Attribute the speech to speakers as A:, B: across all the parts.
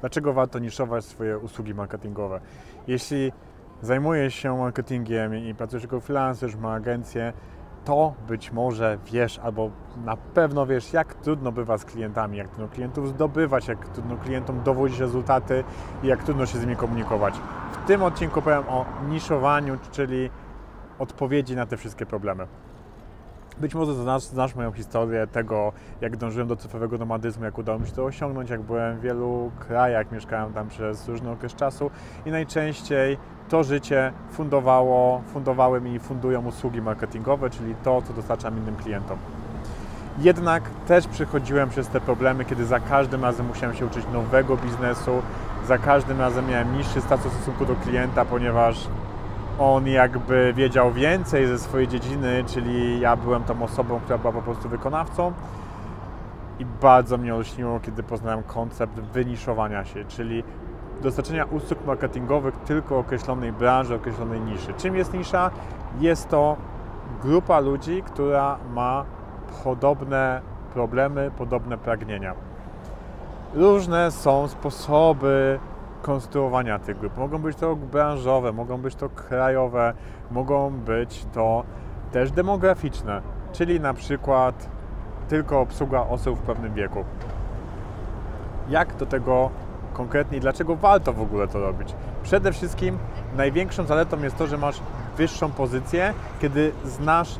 A: Dlaczego warto niszować swoje usługi marketingowe? Jeśli zajmujesz się marketingiem i pracujesz jako freelancer, ma agencję, to być może wiesz albo na pewno wiesz, jak trudno bywa z klientami, jak trudno klientów zdobywać, jak trudno klientom dowodzić rezultaty i jak trudno się z nimi komunikować. W tym odcinku powiem o niszowaniu, czyli odpowiedzi na te wszystkie problemy. Być może znasz, znasz moją historię tego, jak dążyłem do cyfrowego nomadyzmu, jak udało mi się to osiągnąć, jak byłem w wielu krajach, mieszkałem tam przez różny okres czasu i najczęściej to życie fundowało, fundowały mi i fundują usługi marketingowe, czyli to, co dostarczam innym klientom. Jednak też przechodziłem przez te problemy, kiedy za każdym razem musiałem się uczyć nowego biznesu, za każdym razem miałem niższy status w stosunku do klienta, ponieważ on jakby wiedział więcej ze swojej dziedziny, czyli ja byłem tą osobą, która była po prostu wykonawcą. I bardzo mnie olśniło, kiedy poznałem koncept wyniszowania się, czyli dostarczenia usług marketingowych tylko określonej branży, określonej niszy. Czym jest nisza? Jest to grupa ludzi, która ma podobne problemy, podobne pragnienia. Różne są sposoby konstruowania tych grup. Mogą być to branżowe, mogą być to krajowe, mogą być to też demograficzne, czyli na przykład tylko obsługa osób w pewnym wieku. Jak do tego konkretnie i dlaczego warto w ogóle to robić? Przede wszystkim największą zaletą jest to, że masz wyższą pozycję, kiedy znasz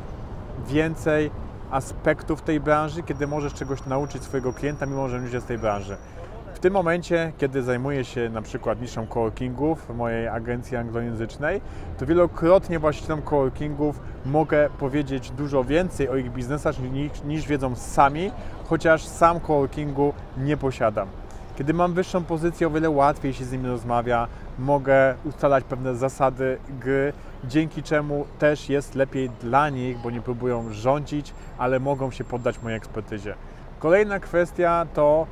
A: więcej aspektów tej branży, kiedy możesz czegoś nauczyć swojego klienta, mimo że nie jest z tej branży. W tym momencie, kiedy zajmuję się na przykład niszą coworkingów w mojej agencji anglojęzycznej, to wielokrotnie właścicielom coworkingów mogę powiedzieć dużo więcej o ich biznesach niż, niż wiedzą sami, chociaż sam coworkingu nie posiadam. Kiedy mam wyższą pozycję, o wiele łatwiej się z nimi rozmawia, mogę ustalać pewne zasady gry, dzięki czemu też jest lepiej dla nich, bo nie próbują rządzić, ale mogą się poddać mojej ekspertyzie. Kolejna kwestia to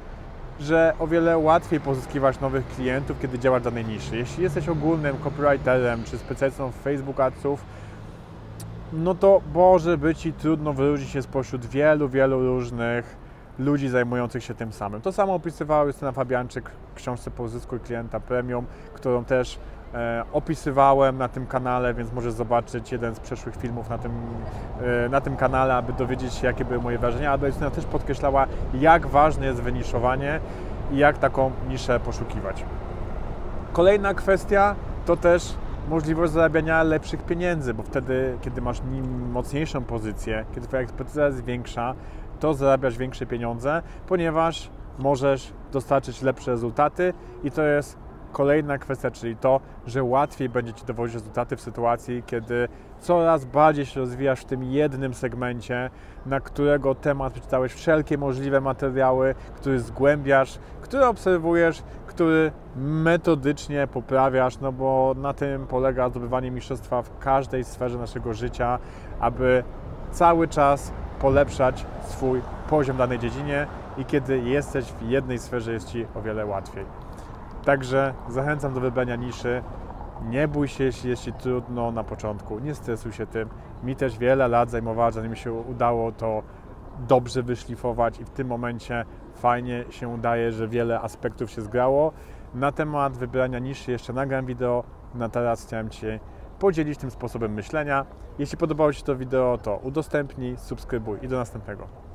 A: że o wiele łatwiej pozyskiwać nowych klientów, kiedy działasz w danej niszy. Jeśli jesteś ogólnym copywriterem czy specjalistą w Facebook Adsów, no to może być Ci trudno wyróżnić się spośród wielu, wielu różnych ludzi zajmujących się tym samym. To samo opisywała Justyna Fabianczyk w książce Pozyskuj klienta premium, którą też opisywałem na tym kanale, więc możesz zobaczyć jeden z przeszłych filmów na tym, e, na tym kanale, aby dowiedzieć się, jakie były moje wrażenia. Ale Justyna też podkreślała, jak ważne jest wyniszowanie i jak taką niszę poszukiwać. Kolejna kwestia to też możliwość zarabiania lepszych pieniędzy, bo wtedy, kiedy masz mocniejszą pozycję, kiedy Twoja ekspertyza jest większa, to zarabiasz większe pieniądze, ponieważ możesz dostarczyć lepsze rezultaty i to jest kolejna kwestia, czyli to, że łatwiej będzie Ci dowodzić rezultaty w sytuacji, kiedy coraz bardziej się rozwijasz w tym jednym segmencie, na którego temat przeczytałeś wszelkie możliwe materiały, który zgłębiasz, który obserwujesz, który metodycznie poprawiasz, no bo na tym polega zdobywanie mistrzostwa w każdej sferze naszego życia, aby cały czas polepszać swój poziom w danej dziedzinie i kiedy jesteś w jednej sferze jest Ci o wiele łatwiej. Także zachęcam do wybrania niszy. Nie bój się, jeśli jest Ci trudno na początku, nie stresuj się tym. Mi też wiele lat zajmowało, zanim się udało to dobrze wyszlifować i w tym momencie fajnie się udaje, że wiele aspektów się zgrało. Na temat wybrania niszy jeszcze nagram wideo, na teraz chciałem Ci podzielić tym sposobem myślenia. Jeśli podobało Ci to wideo, to udostępnij, subskrybuj i do następnego.